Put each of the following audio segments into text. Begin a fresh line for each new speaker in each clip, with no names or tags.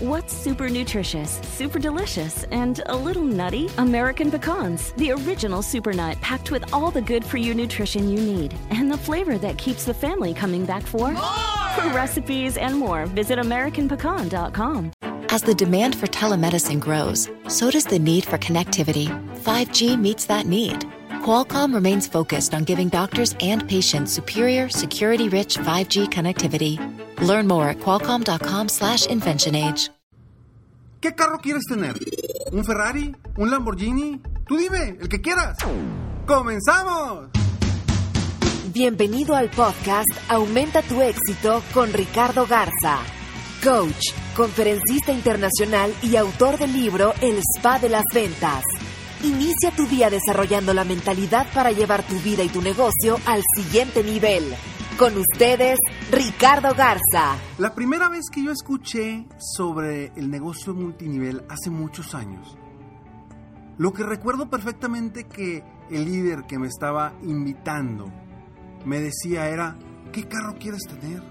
What's super nutritious, super delicious, and a little nutty? American pecans, the original super nut packed with all the good for you nutrition you need and the flavor that keeps the family coming back for more. For recipes and more, visit AmericanPecan.com.
As the demand for telemedicine grows, so does the need for connectivity. 5G meets that need. Qualcomm remains focused on giving doctors and patients superior, security-rich 5G connectivity. Learn more at qualcomm.com/slash inventionage.
¿Qué carro quieres tener? ¿Un Ferrari? ¿Un Lamborghini? Tú dime, el que quieras. ¡Comenzamos!
Bienvenido al podcast Aumenta tu éxito con Ricardo Garza, coach, conferencista internacional y autor del libro El Spa de las Ventas. Inicia tu día desarrollando la mentalidad para llevar tu vida y tu negocio al siguiente nivel. Con ustedes, Ricardo Garza.
La primera vez que yo escuché sobre el negocio multinivel hace muchos años, lo que recuerdo perfectamente que el líder que me estaba invitando me decía era, ¿qué carro quieres tener?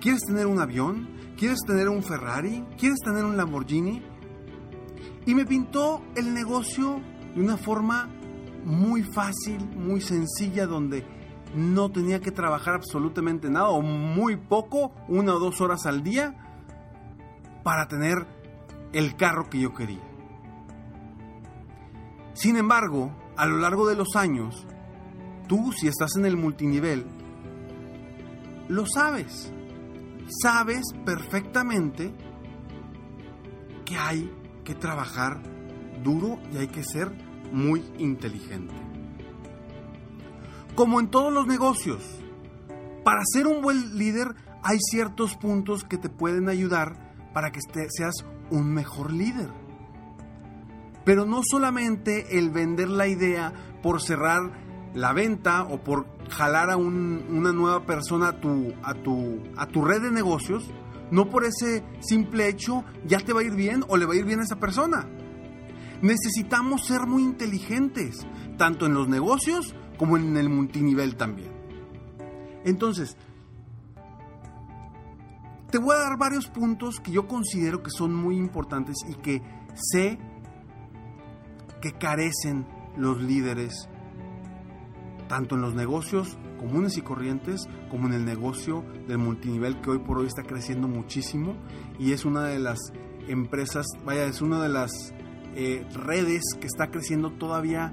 ¿Quieres tener un avión? ¿Quieres tener un Ferrari? ¿Quieres tener un Lamborghini? Y me pintó el negocio de una forma muy fácil, muy sencilla, donde no tenía que trabajar absolutamente nada o muy poco, una o dos horas al día, para tener el carro que yo quería. Sin embargo, a lo largo de los años, tú si estás en el multinivel, lo sabes. Sabes perfectamente que hay que trabajar duro y hay que ser muy inteligente. Como en todos los negocios, para ser un buen líder hay ciertos puntos que te pueden ayudar para que seas un mejor líder. Pero no solamente el vender la idea por cerrar la venta o por jalar a una nueva persona a tu, a, tu, a tu red de negocios, no por ese simple hecho ya te va a ir bien o le va a ir bien a esa persona. Necesitamos ser muy inteligentes, tanto en los negocios como en el multinivel también. Entonces, te voy a dar varios puntos que yo considero que son muy importantes y que sé que carecen los líderes, tanto en los negocios comunes y corrientes como en el negocio del multinivel que hoy por hoy está creciendo muchísimo y es una de las empresas, vaya, es una de las eh, redes que está creciendo todavía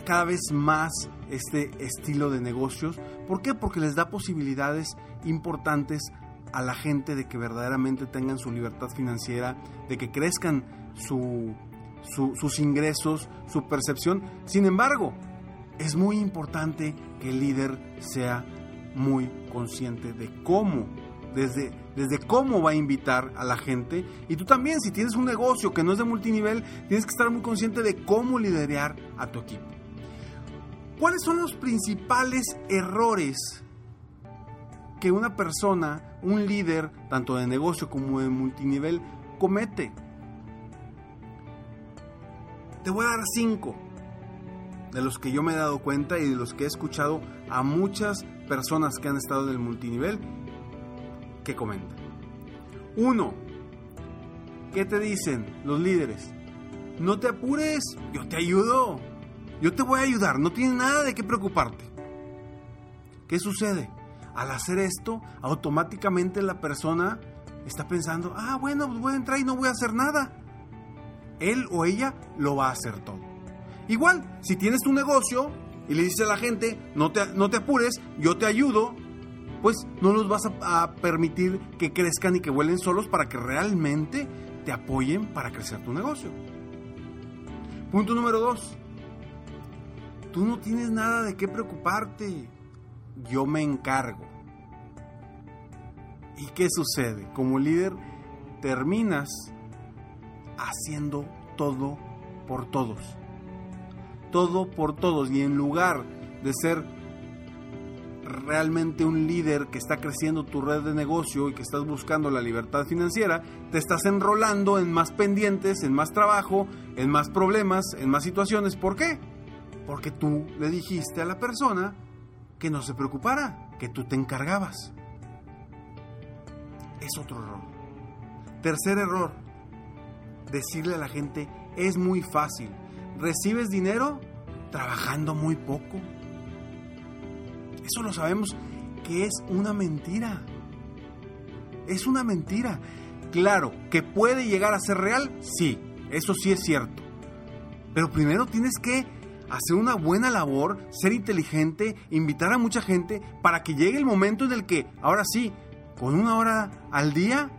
cada vez más este estilo de negocios. ¿Por qué? Porque les da posibilidades importantes a la gente de que verdaderamente tengan su libertad financiera, de que crezcan sus ingresos, su percepción. Sin embargo, es muy importante que el líder sea muy consciente de cómo, desde, desde cómo va a invitar a la gente. Y tú también, si tienes un negocio que no es de multinivel, tienes que estar muy consciente de cómo liderar a tu equipo. ¿Cuáles son los principales errores que una persona, un líder, tanto de negocio como de multinivel, comete? Te voy a dar cinco de los que yo me he dado cuenta y de los que he escuchado a muchas personas que han estado en el multinivel que comentan. Uno, ¿qué te dicen los líderes? No te apures, yo te ayudo. Yo te voy a ayudar, no tienes nada de qué preocuparte. ¿Qué sucede? Al hacer esto, automáticamente la persona está pensando, ah, bueno, pues voy a entrar y no voy a hacer nada. Él o ella lo va a hacer todo. Igual, si tienes tu negocio y le dices a la gente, no te, no te apures, yo te ayudo, pues no los vas a, permitir que crezcan y que vuelen solos para que realmente te apoyen para crecer tu negocio. Punto número dos. Tú no tienes nada de qué preocuparte. Yo me encargo. ¿Y qué sucede? Como líder terminas haciendo todo por todos. Todo por todos. Y en lugar de ser realmente un líder que está creciendo tu red de negocio y que estás buscando la libertad financiera, te estás enrolando en más pendientes, en más trabajo, en más problemas, en más situaciones. ¿Por qué? Porque tú le dijiste a la persona que no se preocupara, que tú te encargabas. Es otro error. Tercer error, decirle a la gente, es muy fácil. ¿Recibes dinero? Trabajando muy poco. Eso lo sabemos que es una mentira. Es una mentira. Claro, que puede llegar a ser real, sí, eso sí es cierto. Pero primero tienes que hacer una buena labor, ser inteligente, invitar a mucha gente para que llegue el momento en el que, ahora sí, con una hora al día,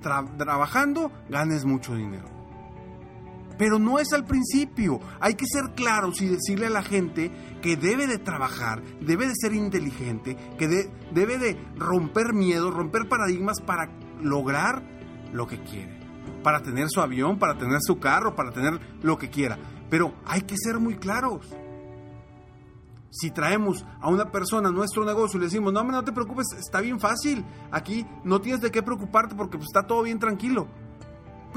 trabajando, ganes mucho dinero. Pero no es al principio. Hay que ser claros y decirle a la gente que debe de trabajar, debe de ser inteligente, que debe de romper miedos, romper paradigmas para lograr lo que quiere. Para tener su avión, para tener su carro, para tener lo que quiera. Pero hay que ser muy claros. Si traemos a una persona nuestro negocio y le decimos, no, no te preocupes, está bien fácil, aquí no tienes de qué preocuparte porque pues, está todo bien tranquilo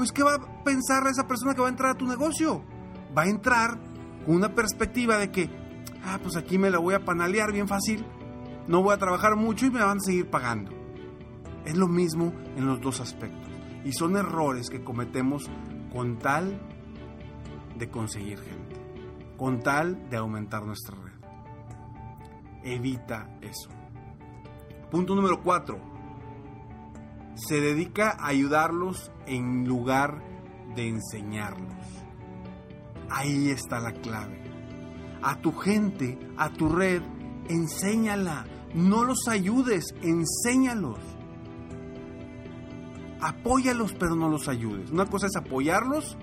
pues ¿qué va a pensar esa persona que va a entrar a tu negocio? Va a entrar con una perspectiva de que, ah, pues aquí me la voy a panalear bien fácil, no voy a trabajar mucho y me van a seguir pagando. Es lo mismo en los dos aspectos. Y son errores que cometemos con tal de conseguir gente, con tal de aumentar nuestra red. Evita eso. Punto número cuatro se dedica a ayudarlos en lugar de enseñarlos. Ahí está la clave. A tu gente, a tu red, enséñala. No los ayudes, enséñalos. Apóyalos, pero no los ayudes. Una cosa es apoyarlos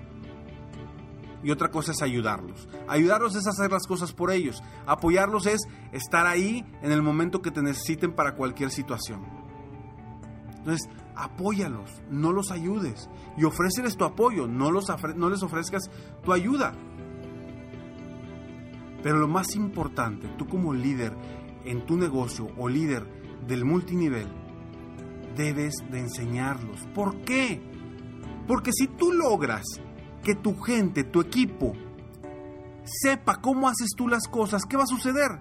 y otra cosa es ayudarlos. Ayudarlos es hacer las cosas por ellos. Apoyarlos es estar ahí en el momento que te necesiten para cualquier situación. Entonces, apóyalos, no los ayudes. Y ofréceles tu apoyo, no, los no les ofrezcas tu ayuda. Pero lo más importante, tú como líder en tu negocio o líder del multinivel, debes de enseñarlos. ¿Por qué? Porque si tú logras que tu gente, tu equipo, sepa cómo haces tú las cosas, ¿qué va a suceder?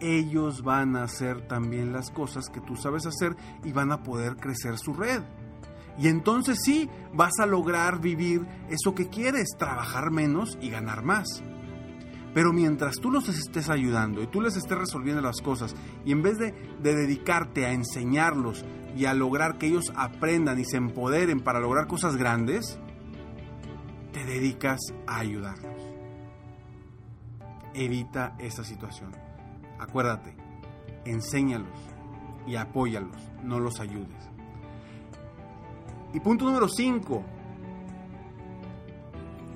Ellos van a hacer también las cosas que tú sabes hacer y van a poder crecer su red. Y entonces sí, vas a lograr vivir eso que quieres, trabajar menos y ganar más. Pero mientras tú los estés ayudando y tú les estés resolviendo las cosas y en vez de, de dedicarte a enseñarlos y a lograr que ellos aprendan y se empoderen para lograr cosas grandes, te dedicas a ayudarlos. Evita esa situación. Acuérdate, enséñalos y apóyalos, no los ayudes. Y punto número 5.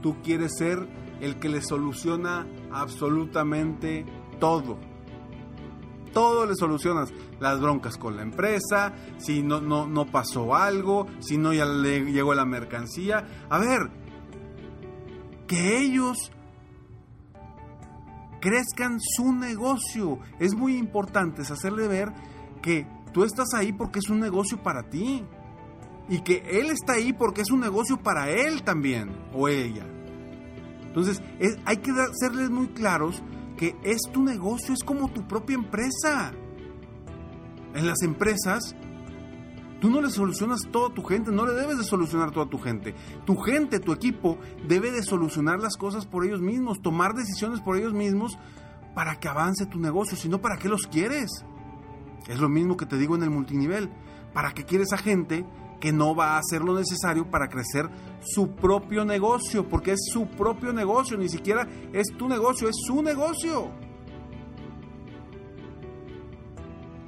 Tú quieres ser el que le soluciona absolutamente todo. Todo le solucionas. Las broncas con la empresa, si no, no, no pasó algo, si no ya le llegó la mercancía. A ver, que ellos crezcan su negocio. Es muy importante hacerle ver que tú estás ahí porque es un negocio para ti. Y que él está ahí porque es un negocio para él también, o ella. Entonces, hay que hacerles muy claros que es tu negocio, es como tu propia empresa. En las empresas Tú no le solucionas todo tu gente, no le debes de solucionar todo a tu gente. Tu gente, tu equipo, debe de solucionar las cosas por ellos mismos, tomar decisiones por ellos mismos para que avance tu negocio, si no, ¿para qué los quieres? Es lo mismo que te digo en el multinivel. ¿Para qué quieres a gente que no va a hacer lo necesario para crecer su propio negocio? Porque es su propio negocio, ni siquiera es tu negocio, es su negocio.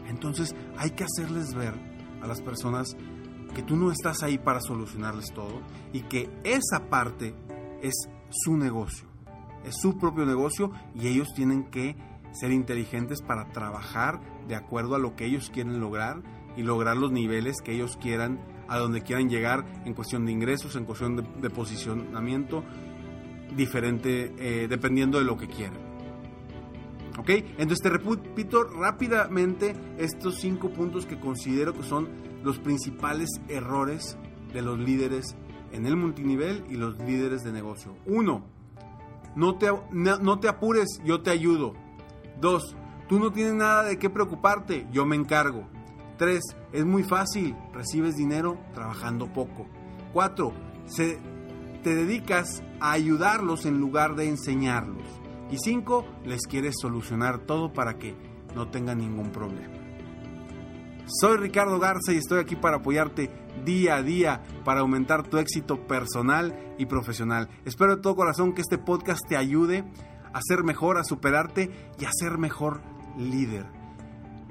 Entonces hay que hacerles ver a las personas que tú no estás ahí para solucionarles todo y que esa parte es su negocio, es su propio negocio y ellos tienen que ser inteligentes para trabajar de acuerdo a lo que ellos quieren lograr y lograr los niveles que ellos quieran, a donde quieran llegar en cuestión de ingresos, en cuestión de, posicionamiento, diferente eh, dependiendo de lo que quieran. ¿Ok? Entonces te repito rápidamente estos cinco puntos que considero que son los principales errores de los líderes en el multinivel y los líderes de negocio. Uno, no te, no te apures, yo te ayudo. Dos, tú no tienes nada de qué preocuparte, yo me encargo. 3. Es muy fácil, recibes dinero trabajando poco. 4. te dedicas a ayudarlos en lugar de enseñarlos. Y 5. Les quieres solucionar todo para que no tengan ningún problema. Soy Ricardo Garza y estoy aquí para apoyarte día a día para aumentar tu éxito personal y profesional. Espero de todo corazón que este podcast te ayude a ser mejor, a superarte y a ser mejor líder.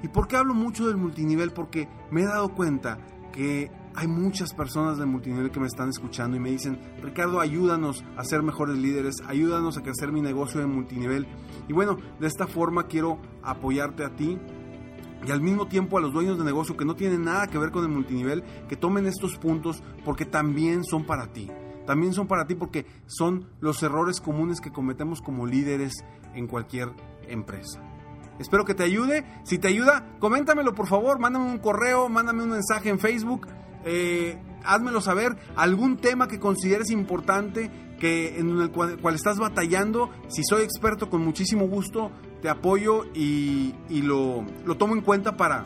¿Y por qué hablo mucho del multinivel? Porque me he dado cuenta que hay muchas personas de multinivel que me están escuchando y me dicen, Ricardo, ayúdanos a ser mejores líderes, ayúdanos a crecer mi negocio de multinivel. Y bueno, de esta forma quiero apoyarte a ti y al mismo tiempo a los dueños de negocio que no tienen nada que ver con el multinivel, que tomen estos puntos porque también son para ti. También son para ti porque son los errores comunes que cometemos como líderes en cualquier empresa. Espero que te ayude. Si te ayuda, coméntamelo por favor, mándame un correo, mándame un mensaje en Facebook, eh, házmelo saber. Algún tema que consideres importante, que en el cual, estás batallando. Si soy experto, con muchísimo gusto te apoyo y, lo, tomo en cuenta para,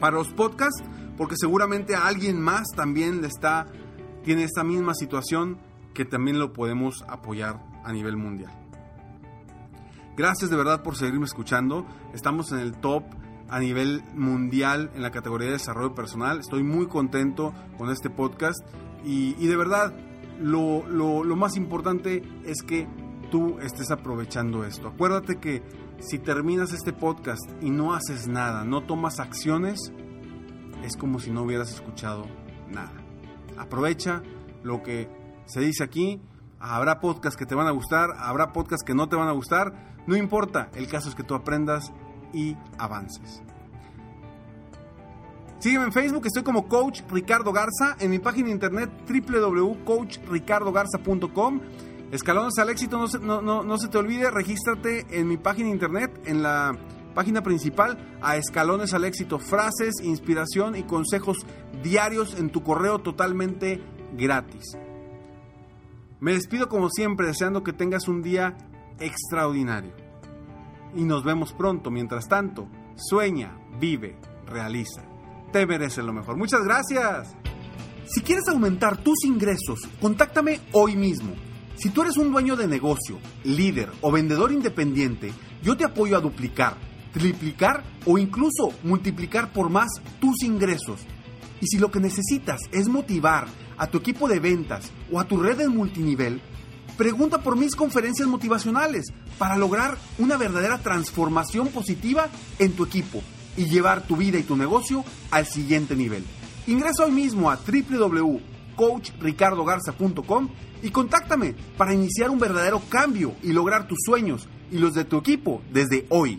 para los podcasts, porque seguramente a alguien más también le está, tiene esta misma situación que también lo podemos apoyar a nivel mundial. Gracias de verdad por seguirme escuchando. Estamos en el top a nivel mundial en la categoría de desarrollo personal. Estoy muy contento con este podcast y, de verdad lo, lo más importante es que tú estés aprovechando esto. Acuérdate que si terminas este podcast y no haces nada, no tomas acciones, es como si no hubieras escuchado nada. Aprovecha lo que se dice aquí. Habrá podcasts que te van a gustar, habrá podcasts que no te van a gustar. No importa, el caso es que tú aprendas y avances. Sígueme en Facebook, estoy como Coach Ricardo Garza, en mi página de internet www.coachricardogarza.com Escalones al éxito, no se, no, se te olvide, regístrate en mi página de internet, en la página principal, a Escalones al éxito, frases, inspiración y consejos diarios en tu correo totalmente gratis. Me despido como siempre, deseando que tengas un día extraordinario. Y nos vemos pronto. Mientras tanto, sueña, vive, realiza. Te mereces lo mejor. Muchas gracias. Si quieres aumentar tus ingresos, contáctame hoy mismo si tú eres un dueño de negocio, líder o vendedor independiente, yo te apoyo a duplicar, triplicar o incluso multiplicar por más tus ingresos. Y si lo que necesitas es motivar a tu equipo de ventas o a tu red de multinivel, pregunta por mis conferencias motivacionales para lograr una verdadera transformación positiva en tu equipo y llevar tu vida y tu negocio al siguiente nivel. Ingresa hoy mismo a www.coachricardogarza.com y contáctame para iniciar un verdadero cambio y lograr tus sueños y los de tu equipo desde hoy.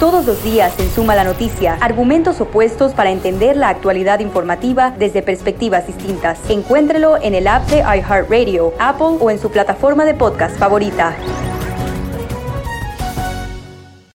Todos los días en Suma la Noticia, argumentos opuestos para entender la actualidad informativa desde perspectivas distintas. Encuéntrelo en el app de iHeartRadio, Apple o en su plataforma de podcast favorita.